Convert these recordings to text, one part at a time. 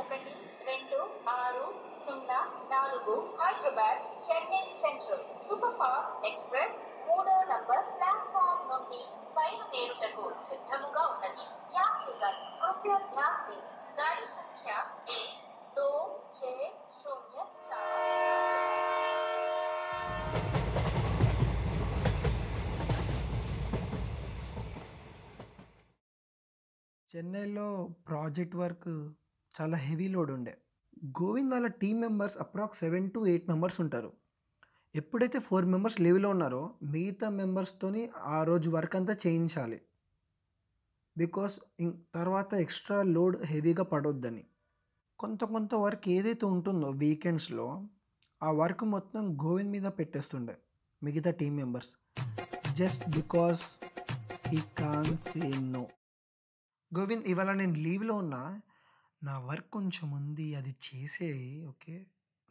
ఒకటి రెండు ఆరు సున్నా నాలుగు Hyderabad Chennai central super fast express మూడో నంబర్ ప్లాట్ఫామ్ నుండి బయలుదేరుటకు సిద్ధముగా ఉన్నది యాత్రికన్ కృపయ ధ్యాన్ దే गाड़ी संख्या एक दो छः शून्य चार చెన్నైలో ప్రాజెక్ట్ వర్క్ చాలా హెవీ లోడ్ ఉండే. గోవింద్ వాళ్ళ team members approx seven to eight members ఉంటారు. ఎప్పుడైతే ఫోర్ మెంబర్స్ లీవ్లో ఉన్నారో మిగతా మెంబర్స్తోని ఆ రోజు వర్క్ అంతా చేయించాలి. బికాస్ తర్వాత ఎక్స్ట్రా లోడ్ హెవీగా పడొద్దని. కొంత కొంత వర్క్ ఏదైతే ఉంటుందో వీకెండ్స్లో ఆ వర్క్ మొత్తం గోవింద్ మీద పెట్టేస్తుండే మిగతా team members. Just because he can say no. Govind ఇవాళ నేను లీవ్లో ఉన్నా నా వర్క్ కొంచెం ఉంది అది చేసే okay.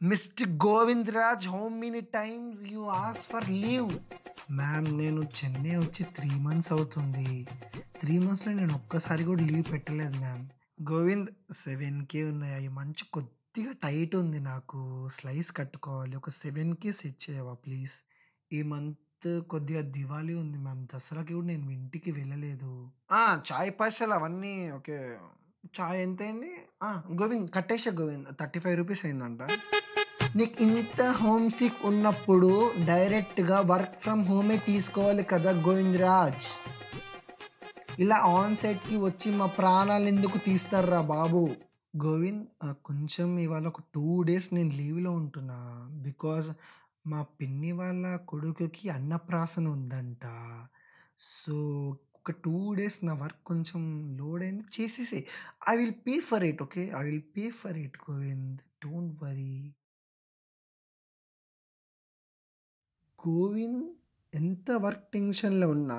Mister Govind Raj how many times you ask for leave ma'am నేను చెన్నై వచ్చి త్రీ మంత్స్ అవుతుంది. త్రీ మంత్స్లో నేను ఒక్కసారి కూడా లీవ్ పెట్టలేదు మ్యామ్ గోవింద్ సెవెన్ కే ఉన్నాయి. అవి మంచి కొద్దిగా టైట్ ఉంది నాకు. స్లైస్ కట్టుకోవాలి. ఒక సెవెన్ కే సెట్ చేయవా ప్లీజ్ ఈ మంత్ కొద్దిగా దివాళీ ఉంది మ్యామ్ దసరాకి కూడా నేను ఇంటికి వెళ్ళలేదు. చాయ్ పైసలు అవన్నీ ఓకే. చాయ్ ఎంత అయింది గోవింద్ కట్టేసా గోవింద్ థర్టీ ఫైవ్ రూపీస్ అయిందంట. నీకు ఇంత హోమ్ సిక్ ఉన్నప్పుడు డైరెక్ట్గా వర్క్ ఫ్రమ్ హోమే తీసుకోవాలి కదా గోవింద్ రాజ్ ఇలా ఆన్ సైట్కి వచ్చి మా ప్రాణాలు ఎందుకు తీస్తారా బాబు? గోవింద్ కొంచెం ఇవాళ ఒక టూ డేస్ నేను లీవ్లో ఉంటున్నా. బికాజ్ మా పిన్ని వాళ్ళ కొడుకుకి అన్నప్రాసన ఉందంట. సో ఒక టూ డేస్ నా వర్క్ కొంచెం లోడ్ అయింది చేసేసి I will pay for it okay? I will pay for it Govind. Don't worry. Govind ఎంత వర్క్ టెన్షన్లో ఉన్నా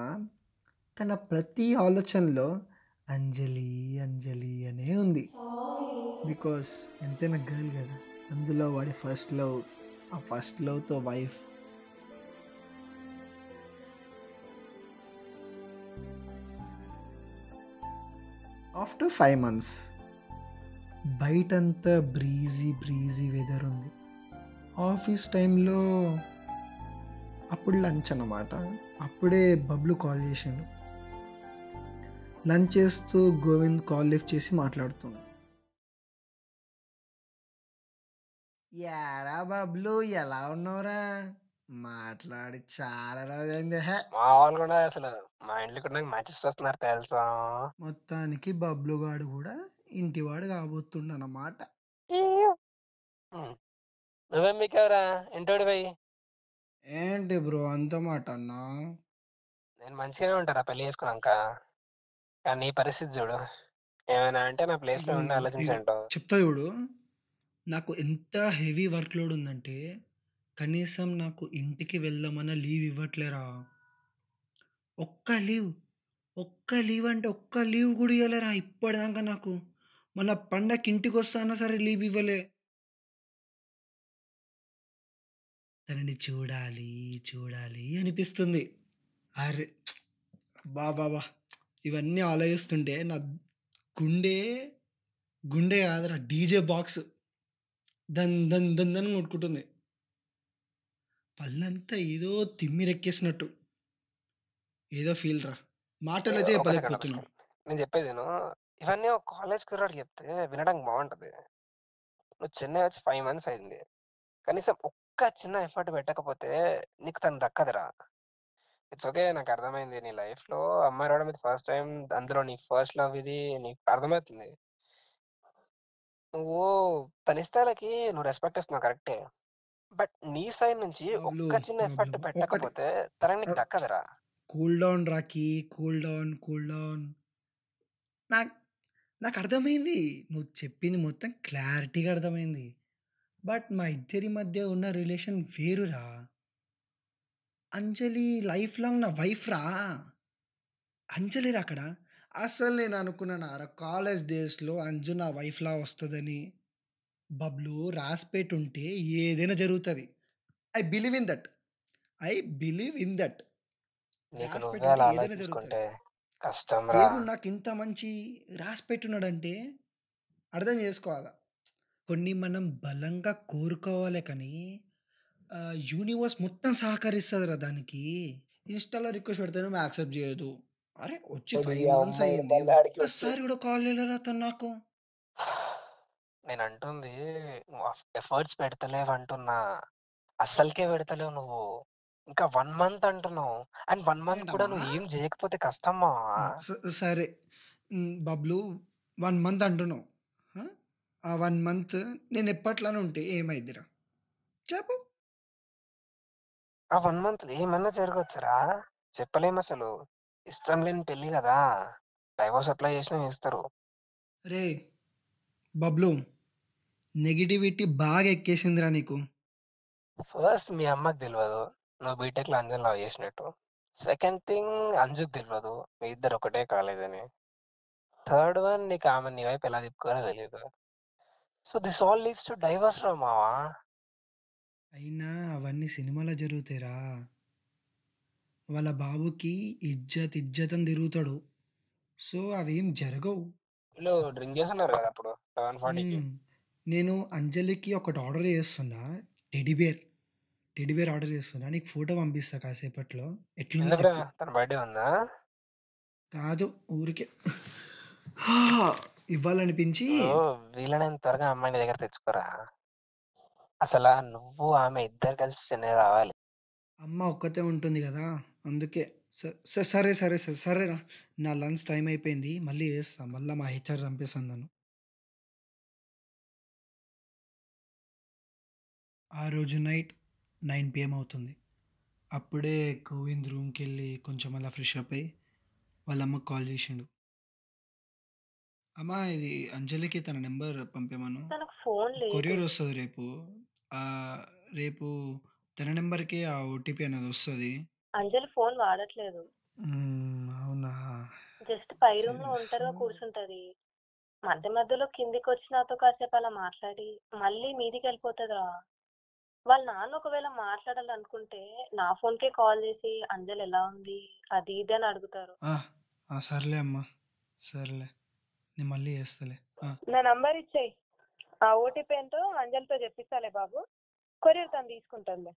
తన ప్రతి ఆలోచనలో అంజలి అంజలి అనే ఉంది. బికాస్ ఎంతైనా గర్ల్ కదా అందులో వాడి ఫస్ట్ లవ్ ఆ ఫస్ట్ లవ్తో వైఫ్ ఆఫ్టర్ ఫైవ్ మంత్స్ బయటంతా బ్రీజీ బ్రీజీ వెదర్ ఉంది. ఆఫీస్ టైంలో అప్పుడు లంచ్ అన్నమాట. అప్పుడే బబ్లు కాల్ చేసిండు. లంచ్ చేస్తూ గోవింద్ కాల్ లిఫ్ట్ చేసి మాట్లాడుతున్నాడు యారా బబ్లు ఎలా ఉన్నావురా? మాట్లాడి చాలా రోజైంది హే! మా వాళ్ళు కూడా అసలు మా ఇంట్లో కూడా నాకు మ్యాచెస్ వస్తున్నారు తెలుసా? మొత్తానికి బబ్లు గాడు కూడా ఇంటివాడు కాబోతుండ అన్నమాట. నువ్వేం మీకెవరా? ఇంటోడి పోయి. ఏంటి బ్రో అంత మాట అన్నా? నేను మంచిగానే ఉంటారా పెళ్ళి చేసుకున్నాక. కానీ నీ పరిస్థితి చూడు. ఏమైనా అంటే నా ప్లేస్లో ఉండి ఆలోచించంటావు చెప్తా చూడు. నాకు ఎంత హెవీ వర్క్ లోడ్ ఉందంటే కనీసం నాకు ఇంటికి వెళ్దామన్నా లీవ్ ఇవ్వట్లేరా? ఒక్క లీవ్ ఒక్క లీవ్ అంటే ఒక్క లీవ్ కూడా ఇవ్వలేరా ఇప్పటిదాకా నాకు? మన పండగకి ఇంటికి వస్తానా సరే లీవ్ ఇవ్వలే. తనని చూడాలి చూడాలి అనిపిస్తుంది. అరే బా బాబా ఇవన్నీ ఆలోచిస్తుంటే నా గుండె గుండె కాదురా డీజే బాక్స్. దన్ దన్ దన్ దన్ కొట్టుకుంటుంది. పళ్ళంతా ఏదో తిమ్మిరెక్కేసినట్టు. ఏదో ఫీల్ రా. మాటలు అయితే ఒక చెప్పలేకపోతున్నా. నేను చెప్పేది నేను ఇవన్నీ ఒక కాలేజ్ కుర్రాడికి చెప్తే వినడానికి బాగుంటది. నువ్వు చెన్నై వచ్చి ఫైవ్ మంత్స్ అయింది. కనీసం ఒక్క చిన్న ఎఫర్ట్ పెట్టకపోతే నీకు తను దక్కదురా. ఇట్స్ ఓకే నాకు అర్థమైంది. నీ లైఫ్లో అమ్మాయి రావడం ఇది ఫస్ట్ టైం అందులో నీ ఫస్ట్ లవ్ ఇది నీకు అర్థమవుతుంది. నువ్వు తన ఇష్టాలకి నువ్వు రెస్పెక్ట్ ఇస్తున్నావు కరెక్టే బట్ నీ సైడ్ నుంచి ఒక్క చిన్న ఎఫర్ట్. పెట్టకపోతే తనకి నీకు ఆ, దక్కదురా. Cool down Rocky cool down cool down. నాకు నాకు అర్థమైంది. నువ్వు చెప్పింది మొత్తం క్లారిటీగా అర్థమైంది. బట్ మా ఇద్దరి మధ్య ఉన్న రిలేషన్ వేరురా. అంజలి లైఫ్ లాంగ్ నా వైఫ్ రా. అంజలి రా అక్కడ. అసలు నేను అనుకున్నాను రా కాలేజ్ డేస్లో అంజు నా వైఫ్లా వస్తుందని. బబ్లు రాసిపెట్టి ఉంటే ఏదైనా జరుగుతుంది. I believe in that. I believe in that. నీకు రాసి నువ్వే అలా పెట్టుంటే ఏదైనా జరుగుతుంది. ఆలోచించుకుంటే కష్టం రా. దేవుడు నాకు ఇంత మంచి రాసి పెట్టున్నాడంటే అర్థం చేసుకోవాలా? కొన్ని మనం బలంగా కోరుకోవాలి కానీ యూనివర్స్ మొత్తం సహకరిస్తుందిరా దానికి. ఇన్స్టాలో రిక్వెస్ట్ పెడితే నువ్వు యాక్సెప్ట్ చేయదు అరే వచ్చి ఫైవ్ మంత్స్ అయ్యింది. వచ్చి- ఒక్కసారి కూడా కాల్ చేయలేరా తను నాకు? నేను అంటుంది ఎఫర్ట్స్ పెడతలేవు అంటున్నా అస్సలకే పెడతలేవు నువ్వు. ఇంకా వన్ మంత్ అంటున్నావు. అండ్ వన్ మంత్ కూడా నువ్వు? ఏం చేయకపోతే కష్టమ్మా. స- సరే. బబ్లు వన్ మంత్ అంటున్నావు. ఆ? వన్ మంత్ నేను ఎప్పట్లానే ఉంటే ఏమైద్దిరా? చెప్పు. ఆ వన్ మంత్ ఏమన్నా జరగవచ్చురా చెప్పలేం అసలు. ఇష్టం లేని పెళ్ళి కదా. డైవోర్స్ అప్లై చేసినా చేస్తారు. రే బబ్లు. నెగిటివిటీ బాగా ఎక్కేసిందిరా నీకు. ఫస్ట్ మీ అమ్మకి తెలియదు నువ్వు బీటెక్లో అంజన్ లవ్ చేసినట్టు. సెకండ్ థింగ్ అంజుకి తెలియదు మీ ఇద్దరు ఒకటే కాలేజ్ అని థర్డ్ వన్ నీకు ఆమె నీ వైపు ఎలా తిప్పుకోవాలో తెలియదు so this all leads to divorce రా మావా? అయినా అవన్నీ సినిమాలో జరుగుతాయిరా. వాళ్ళ బాబుకి ఇజ్జత్ ఇజ్జత్ అని తిరుగుతాడు. సో అవేం జరగవు. వీళ్ళు డ్రింక్ చేస్తున్నారు కదా అప్పుడు లెవెన్ ఫార్టీకి. నేను అంజలికి ఒకటి ఆర్డర్ చేస్తున్నా. టెడీబేర్ టెడీబేర్ ఆర్డర్ చేస్తున్నా. నీకు ఫోటో పంపిస్తా కాసేపట్లో. ఎట్లుందో ఎందుకురా? చెప్పు. తన బర్త్డే ఉందా? కాదు ఊరికే. ఇవ్వాలనిపించి ఓ వీళ్ళని త్వరగా అమ్మాయిని దగ్గర తెచ్చుకోరా? అసలు ఆ నువ్వు ఆమె ఇద్దరు కలిసి చెన్నై రావాలి. అమ్మ ఒక్కతే ఉంటుంది కదా? అందుకే. స- స- సరే సరే సరే సరేరా. నా లంచ్ టైం అయిపోయింది. మళ్ళీ చేస్తా. మళ్ళీ మా హెచ్ఆర్ చంపేస్తాను నన్ను. ఆ రోజు నైట్ నైన్ పిఎం అవుతుంది. అప్పుడే గోవింద్ రూమ్కి వెళ్ళి కొంచెం అలా ఫ్రెష్ అప్ అయ్యి వాళ్ళ అమ్మకి కాల్ చేసిండు. అమ్మా ఇది అంజలికి తన నెంబర్ పంపేమను? తనకు ఫోన్ లేదు. కొరియర్ వస్తుంది రేపు. ఆ, రేపు తన నెంబర్కి ఆ ఓటీపీ అనేది వస్తుంది. అంజలి ఫోన్ వాడట్లేదు. అవునా? జస్ట్ పై రూమ్లో తెలుసు. ఒంటరిగా కూర్చుంటది. మధ్య మధ్యలో కిందికి వచ్చి నాతో కాసేపు అలా మాట్లాడి మళ్ళీ మీదికి వెళ్ళిపోతుందిరా వాళ్ళ నాన్న ఒకవేళ మాట్లాడాలనుకుంటే నా ఫోన్ కే కాల్ చేసి అంజలి ఎలా ఉంది? అది ఇది అని అడుగుతారు. ఆ, ఆ, సర్లే అమ్మా. సర్లే. నేను మళ్ళీ చేస్తలే. ఆ, నా నంబర్ ఇచ్చేయి. ఆ ఓటీపీ ఏంటో అంజలితో చెప్పిస్తాలే బాబు. కొరియర్ తను తీసుకుంటానులే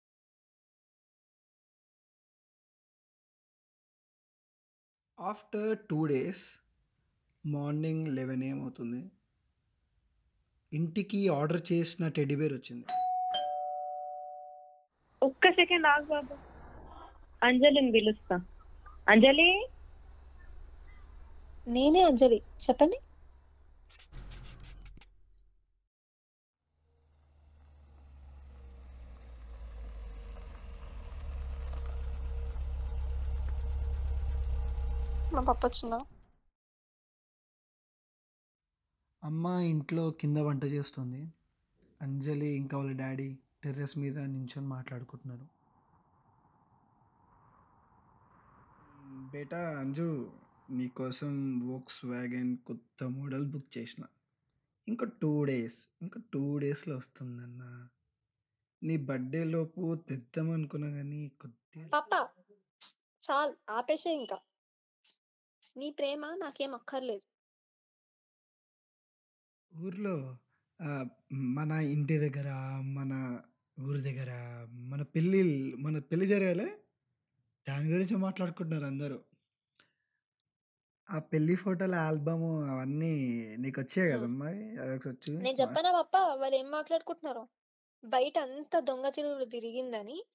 after two days morning eleven ఏం అవుతుంది? ఇంటికి ఆర్డర్ చేసిన టెడ్డీబేర్ వచ్చింది. ఒక్క సెకండ్ ఆగు బాబు. అంజలిని పిలుస్తా. అంజలి? నేనే అంజలి. చెప్పండి. మా పప్ప వచ్చిందా? అమ్మ ఇంట్లో కింద వంట చేస్తుంది. అంజలి ఇంకా వాళ్ళ డాడీ టెర్రస్ మీద నించొని మాట్లాడుకుంటున్నారు. "మ్, బేటా అంజు నీకోసం వోక్స్ వ్యాగన్ కొత్త మోడల్ బుక్ చేసిన. ఇంకా టూ డేస్ ఇంకా టూ డేస్లో వస్తుందన్న. నీ బర్త్డే లోపు తెద్దాం అనుకున్నా కానీ కొద్దిగా పాప చాలు ఆపేసే ఇంకా. నీ ప్రేమ నాకేం అక్కర్లేదు. ఊర్లో మన ఇంటి దగ్గర మన ఊరి దగ్గర మన పెళ్ళి మన పెళ్ళి జరగాలి. దాని గురించి మాట్లాడుకుంటున్నారు అందరూ. ఆ పెళ్ళి ఫోటోల ఆల్బమ్ అవన్నీ నీకు వచ్చాయి. కదమ్మా? అవి ఒకసారి నేను చెప్పానా పప్ప వాళ్ళు ఏం మాట్లాడుకుంటున్నారు? బయట అంతా దొంగ తిరుగుడు తిరిగిందని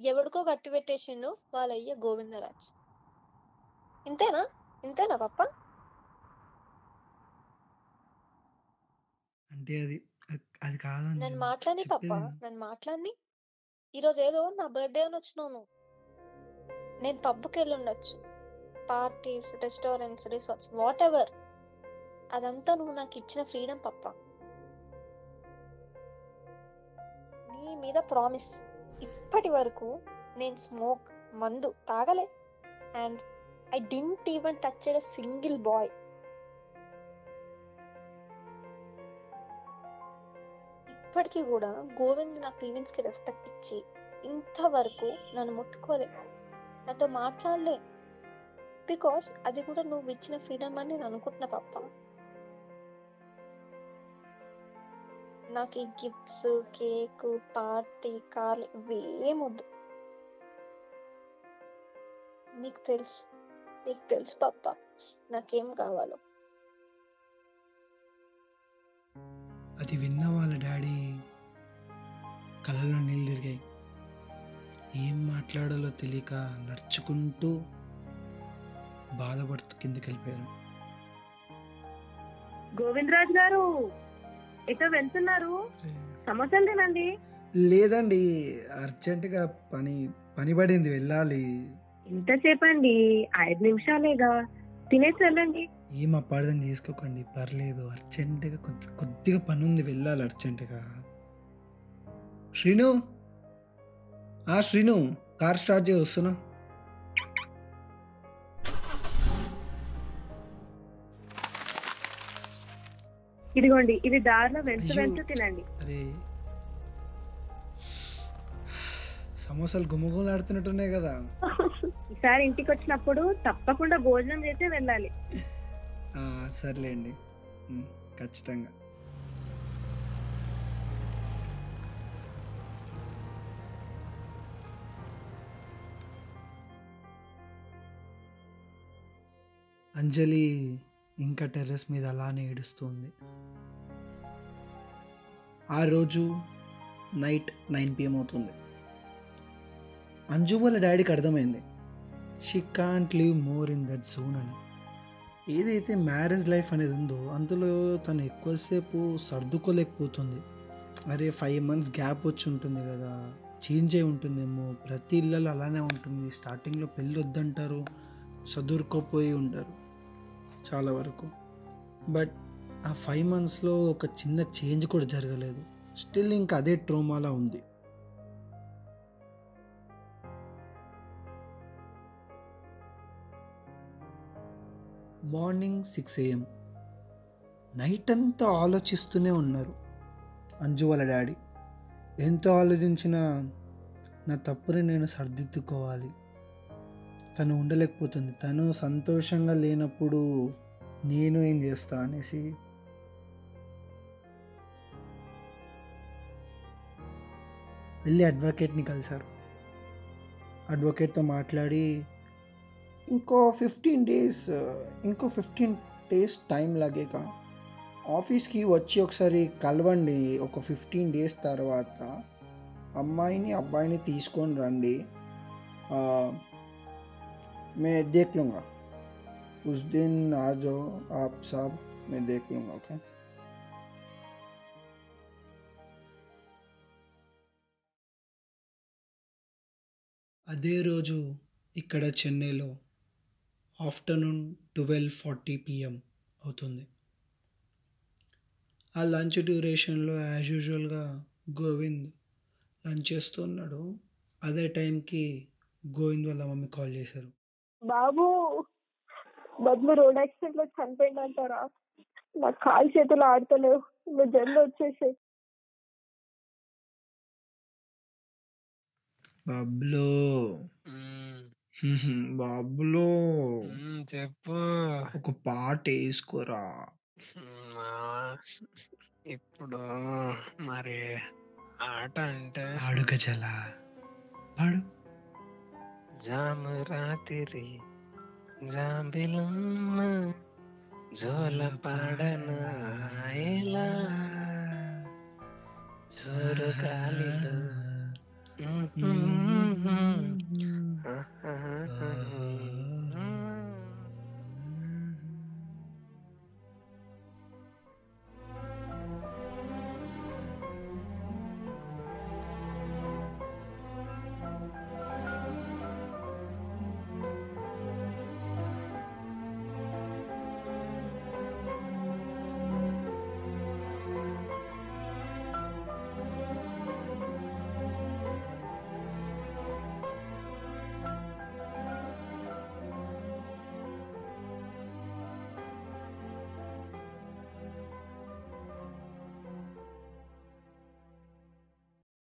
ఎవడికో కట్టి పెట్టేసిండు వాళ్ళ అయ్య గోవిందరాజ్. ఇంతేనా? ఇంతేనా పప్ప అంటే అది అది- అది కాదు నన్ను మాట్లాడి చెప్పేది విను. నన్ను మాట్లాడి ఈరోజు ఏదో నా బర్త్డే అని వచ్చినావు నువ్వు. నేను పబ్కి వెళ్ళి ఉండొచ్చు parties restaurants resorts whatever అదంతా నువ్వు నాకు ఇచ్చిన ఫ్రీడమ్ పప్ప నీ మీద ప్రామిస్. ఇప్పటి వరకు నేను స్మోక్ మందు తాగలే. And I didn't even touch a single boy. ఇప్పటికీ కూడా గోవింద్ నా ఫీలింగ్స్కి రెస్పెక్ట్ ఇచ్చి ఇంతవరకు నన్ను ముట్టుకోలే. నాతో మాట్లాడలే. బికాస్ అది కూడా నువ్వు ఇచ్చిన ఫ్రీడమ్ అని నేను అనుకుంటున్నా తప్ప. నాకు ఈ గిఫ్ట్స్ కేక్ పార్టీ కార్లు ఇవేం వద్దు. నీకు తెలుసు. నీకు తెలుసు పాప. నాకేం కావాలో. అది విన్న వాళ్ళ డాడీ కళ్ళలో నీళ్ళు తిరిగాయి. ఏం మాట్లాడాలో తెలియక నడుచుకుంటూ బాధపడుతూ కిందకి వెళ్ళిపోయారు. గోవిందరాజు గారు ఎటో వెళ్తున్నారు? సమోసాలు తినండి. లేదండి అర్జెంటుగా పని పని పడింది వెళ్ళాలి. అండి ఐదు నిమిషాలేగా. తినేసి వెళ్ళండి. ఏం అపార్థం చేసుకోకండి పర్లేదు అర్జెంటుగా కొద్ది కొద్దిగా పని ఉంది వెళ్ళాలి అర్జెంటుగా. శ్రీను? ఆ శ్రీను కార్ స్టార్ట్ చేసి వస్తున్నా. ఇదిగోండి ఇది దారిలో వెంట. వెంట తినండి. అరే. సమోసాలు గుమ్మగుమలాడుతున్నట్టున్నాయి కదా. ఈసారి ఇంటికి వచ్చినప్పుడు తప్పకుండా భోజనం చేసే వెళ్ళాలి. ఆ, సర్లేండి. ఖచ్చితంగా. అంజలి ఇంకా టెర్రస్ మీద అలానే ఏడుస్తుంది. ఆ రోజు నైట్ నైన్ పిఎం అవుతుంది. అంజు వాళ్ళ డాడీకి అర్థమైంది. She can't live more in that zone అని. ఏదైతే మ్యారేజ్ లైఫ్ అనేది ఉందో అందులో తను ఎక్కువసేపు సర్దుకోలేకపోతుంది. అరే ఫైవ్ మంత్స్ గ్యాప్ వచ్చి ఉంటుంది కదా. చేంజ్ అయి ఉంటుందేమో. ప్రతి ఇళ్ళలో అలానే ఉంటుంది. స్టార్టింగ్లో పెళ్ళి వద్దంటారు చదువుకోపోయి ఉంటారు. చాలా వరకు. బట్ ఆ ఫైవ్ మంత్స్లో ఒక చిన్న చేంజ్ కూడా జరగలేదు. స్టిల్ ఇంకా అదే ట్రోమాలా ఉంది. మార్నింగ్ సిక్స్ ఏఎం నైట్ అంతా ఆలోచిస్తూనే ఉన్నారు. అంజు వాళ్ళ డాడీ. ఎంతో ఆలోచించినా నా తప్పుని నేను సర్దిద్దుకోవాలి. తను ఉండలేకపోతుంది. తను సంతోషంగా లేనప్పుడు నేను ఏం చేస్తా అనేసి వెళ్ళి అడ్వకేట్ని కలిశారు. అడ్వకేట్తో మాట్లాడి ఇంకో ఫిఫ్టీన్ డేస్ ఇంకో ఫిఫ్టీన్ డేస్ టైం లాగేగా ఆఫీస్కి వచ్చి ఒకసారి కలవండి. ఒక ఫిఫ్టీన్ డేస్ తర్వాత అమ్మాయిని అబ్బాయిని తీసుకొని రండి. मैं देख लूँगा उस दिन आ जाओ आप सब मैं देख लूँगा ओके అదే రోజు ఇక్కడ చెన్నైలో ఆఫ్టర్నూన్ ట్వెల్వ్ ఫార్టీ పిఎం అవుతుంది ఆ లంచ్ డ్యూరేషన్లో యాజ్ యూజువల్గా గోవింద్ లంచ్ చేస్తున్నాడు అదే టైంకి గోవింద్ వాళ్ళ మమ్మీ కాల్ చేశారు బాబు బదులు రోడ్ యాక్సిడెంట్లో చనిపోయిందంటారా? నా కాలు చేతులు ఆడతలేవు. నువ్వు జల్ది వచ్చేసి బాబ్లో. బాబులో. చెప్పు. ఒక పాట వేసుకోరా? ఇప్పుడు మరి ఆట అంటే? పాడు గజల పాడు. జాము రాత్రి జాంబిలమ్మ జోల పాడన ఎలా జోరు గాలిలో